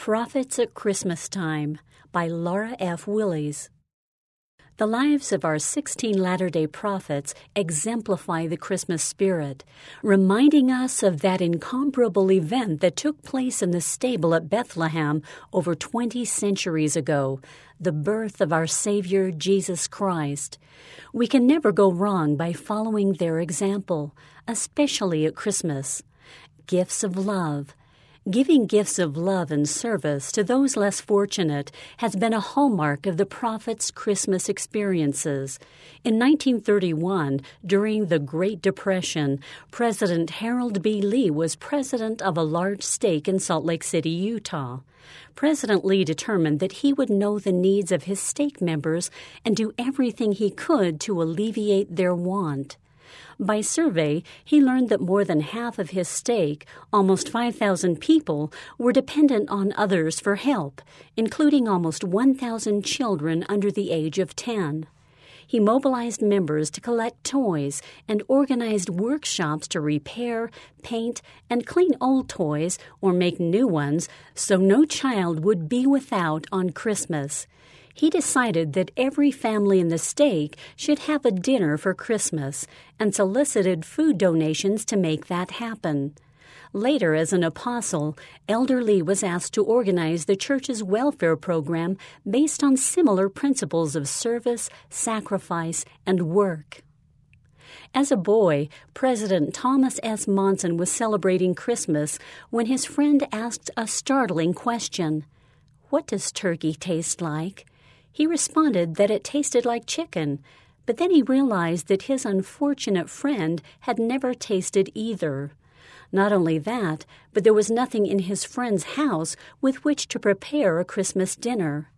Prophets at Christmas Time by Laura F. Willes. The lives of our 16 Latter day Prophets exemplify the Christmas spirit, reminding us of that incomparable event that took place in the stable at Bethlehem over 20 centuries ago the birth of our Savior Jesus Christ. We can never go wrong by following their example, especially at Christmas. Gifts of love, Giving gifts of love and service to those less fortunate has been a hallmark of the Prophet's Christmas experiences. In 1931, during the Great Depression, President Harold B. Lee was president of a large stake in Salt Lake City, Utah. President Lee determined that he would know the needs of his stake members and do everything he could to alleviate their want. By survey, he learned that more than half of his stake, almost 5,000 people, were dependent on others for help, including almost 1,000 children under the age of 10. He mobilized members to collect toys and organized workshops to repair, paint, and clean old toys or make new ones so no child would be without on Christmas he decided that every family in the state should have a dinner for Christmas and solicited food donations to make that happen. Later, as an apostle, Elder Lee was asked to organize the church's welfare program based on similar principles of service, sacrifice, and work. As a boy, President Thomas S. Monson was celebrating Christmas when his friend asked a startling question What does turkey taste like? He responded that it tasted like chicken, but then he realized that his unfortunate friend had never tasted either. Not only that, but there was nothing in his friend's house with which to prepare a Christmas dinner.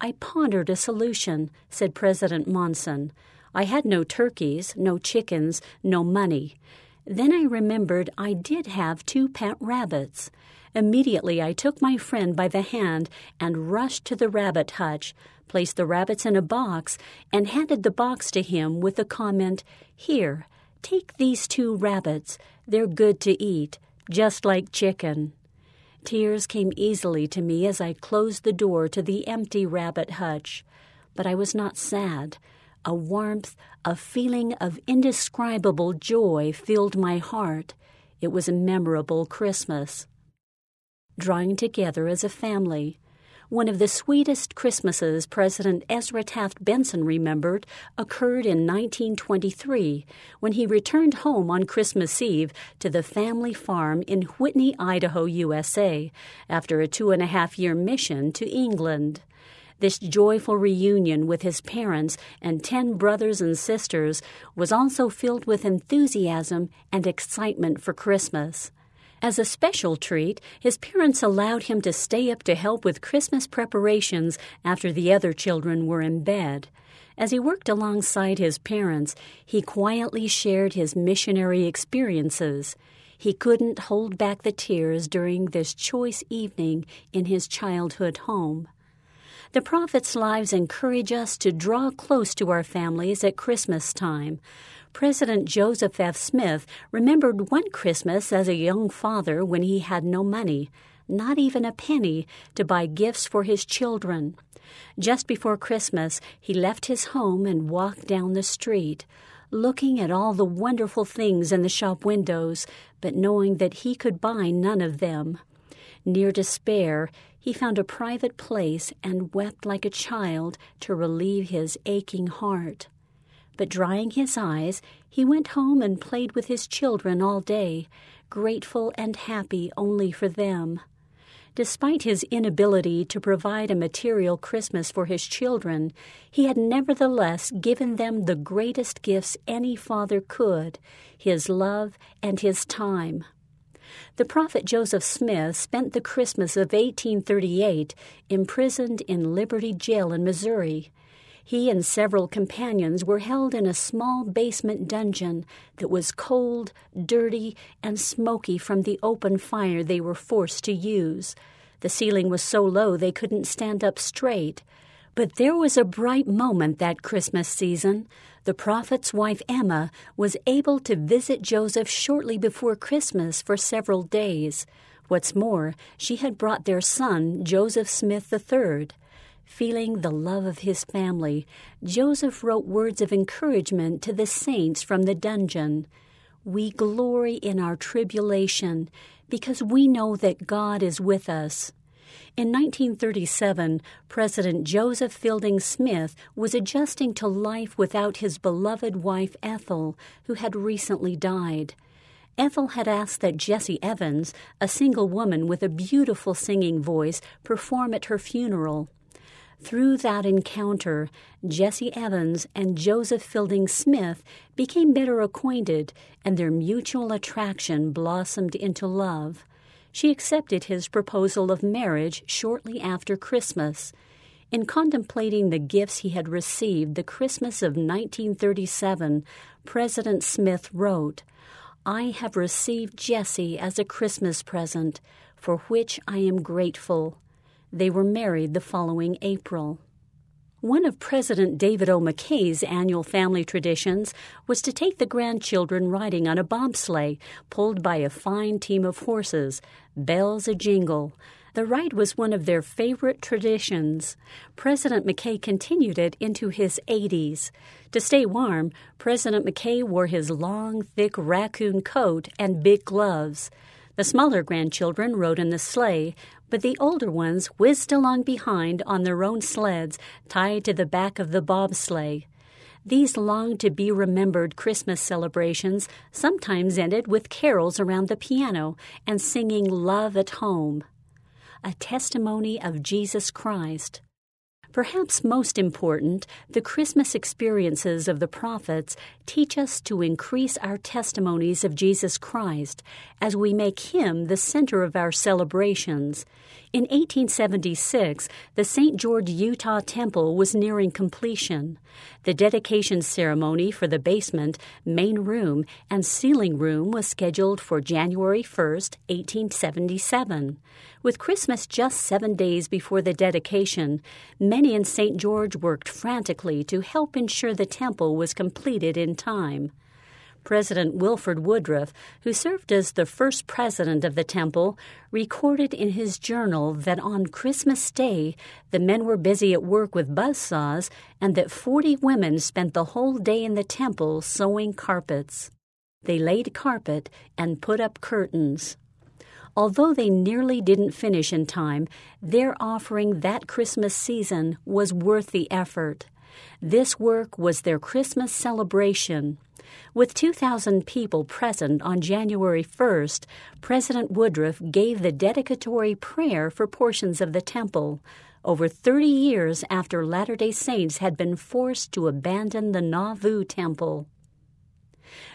I pondered a solution, said President Monson. I had no turkeys, no chickens, no money. Then I remembered I did have two pet rabbits. Immediately I took my friend by the hand and rushed to the rabbit hutch, placed the rabbits in a box, and handed the box to him with the comment, Here, take these two rabbits. They're good to eat, just like chicken. Tears came easily to me as I closed the door to the empty rabbit hutch. But I was not sad. A warmth, a feeling of indescribable joy filled my heart. It was a memorable Christmas drawing together as a family. One of the sweetest Christmases President Ezra Taft Benson remembered occurred in 1923 when he returned home on Christmas Eve to the family farm in Whitney, Idaho, USA, after a two and a half year mission to England. This joyful reunion with his parents and ten brothers and sisters was also filled with enthusiasm and excitement for Christmas. As a special treat, his parents allowed him to stay up to help with Christmas preparations after the other children were in bed. As he worked alongside his parents, he quietly shared his missionary experiences. He couldn't hold back the tears during this choice evening in his childhood home. The prophets' lives encourage us to draw close to our families at Christmas time. President Joseph F. Smith remembered one Christmas as a young father when he had no money, not even a penny, to buy gifts for his children. Just before Christmas, he left his home and walked down the street, looking at all the wonderful things in the shop windows, but knowing that he could buy none of them. Near despair, he found a private place and wept like a child to relieve his aching heart. But drying his eyes, he went home and played with his children all day, grateful and happy only for them. Despite his inability to provide a material Christmas for his children, he had nevertheless given them the greatest gifts any father could his love and his time. The prophet Joseph Smith spent the Christmas of 1838 imprisoned in Liberty Jail in Missouri. He and several companions were held in a small basement dungeon that was cold, dirty, and smoky from the open fire they were forced to use. The ceiling was so low they couldn't stand up straight. But there was a bright moment that Christmas season. The prophet's wife Emma was able to visit Joseph shortly before Christmas for several days. What's more, she had brought their son, Joseph Smith III. Feeling the love of his family, Joseph wrote words of encouragement to the saints from the dungeon. We glory in our tribulation because we know that God is with us. In 1937, President Joseph Fielding Smith was adjusting to life without his beloved wife Ethel, who had recently died. Ethel had asked that Jessie Evans, a single woman with a beautiful singing voice, perform at her funeral. Through that encounter, Jessie Evans and Joseph Fielding Smith became better acquainted, and their mutual attraction blossomed into love. She accepted his proposal of marriage shortly after Christmas. In contemplating the gifts he had received the Christmas of 1937, President Smith wrote, I have received Jessie as a Christmas present, for which I am grateful. They were married the following April. One of President David O. McKay's annual family traditions was to take the grandchildren riding on a bobsleigh pulled by a fine team of horses, bells a jingle. The ride was one of their favorite traditions. President McKay continued it into his 80s. To stay warm, President McKay wore his long, thick raccoon coat and big gloves. The smaller grandchildren rode in the sleigh, but the older ones whizzed along behind on their own sleds tied to the back of the bobsleigh. These long to be remembered Christmas celebrations sometimes ended with carols around the piano and singing Love at Home a testimony of Jesus Christ. Perhaps most important, the Christmas experiences of the prophets teach us to increase our testimonies of Jesus Christ as we make Him the center of our celebrations. In 1876, the St. George, Utah Temple was nearing completion. The dedication ceremony for the basement, main room, and sealing room was scheduled for January 1, 1877. With Christmas just seven days before the dedication, many in St. George worked frantically to help ensure the temple was completed in time. President Wilford Woodruff, who served as the first president of the temple, recorded in his journal that on Christmas Day the men were busy at work with buzz saws and that 40 women spent the whole day in the temple sewing carpets. They laid carpet and put up curtains. Although they nearly didn't finish in time, their offering that Christmas season was worth the effort. This work was their Christmas celebration. With 2,000 people present on January 1st, President Woodruff gave the dedicatory prayer for portions of the temple, over 30 years after Latter day Saints had been forced to abandon the Nauvoo Temple.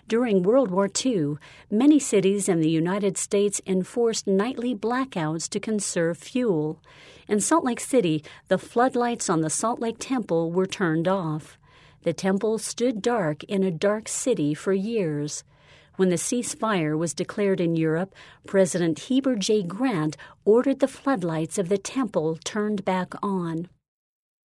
During World War II, many cities in the United States enforced nightly blackouts to conserve fuel. In Salt Lake City, the floodlights on the Salt Lake Temple were turned off. The temple stood dark in a dark city for years. When the ceasefire was declared in Europe, President Heber J. Grant ordered the floodlights of the temple turned back on.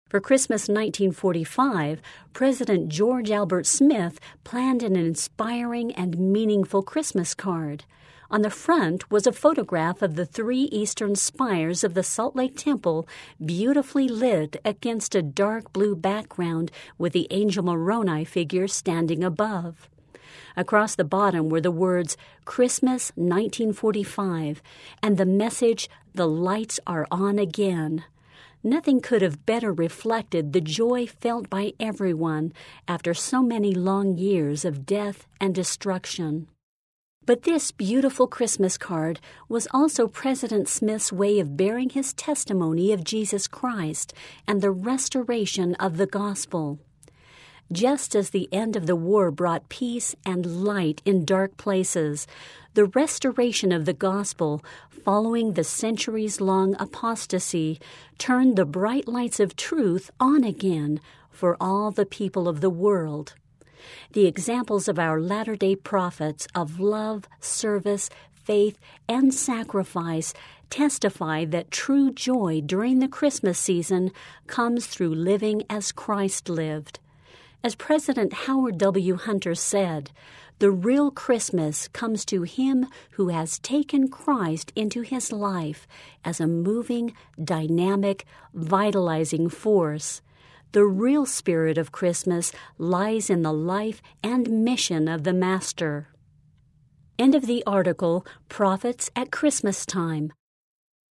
For Christmas 1945, President George Albert Smith planned an inspiring and meaningful Christmas card. On the front was a photograph of the three eastern spires of the Salt Lake Temple, beautifully lit against a dark blue background with the angel Moroni figure standing above. Across the bottom were the words Christmas 1945 and the message The lights are on again. Nothing could have better reflected the joy felt by everyone after so many long years of death and destruction. But this beautiful Christmas card was also President Smith's way of bearing his testimony of Jesus Christ and the restoration of the gospel. Just as the end of the war brought peace and light in dark places, the restoration of the gospel following the centuries long apostasy turned the bright lights of truth on again for all the people of the world. The examples of our latter day prophets of love, service, faith, and sacrifice testify that true joy during the Christmas season comes through living as Christ lived. As President Howard W. Hunter said, The real Christmas comes to him who has taken Christ into his life as a moving, dynamic, vitalizing force. The real spirit of Christmas lies in the life and mission of the Master. End of the article Prophets at Christmas Time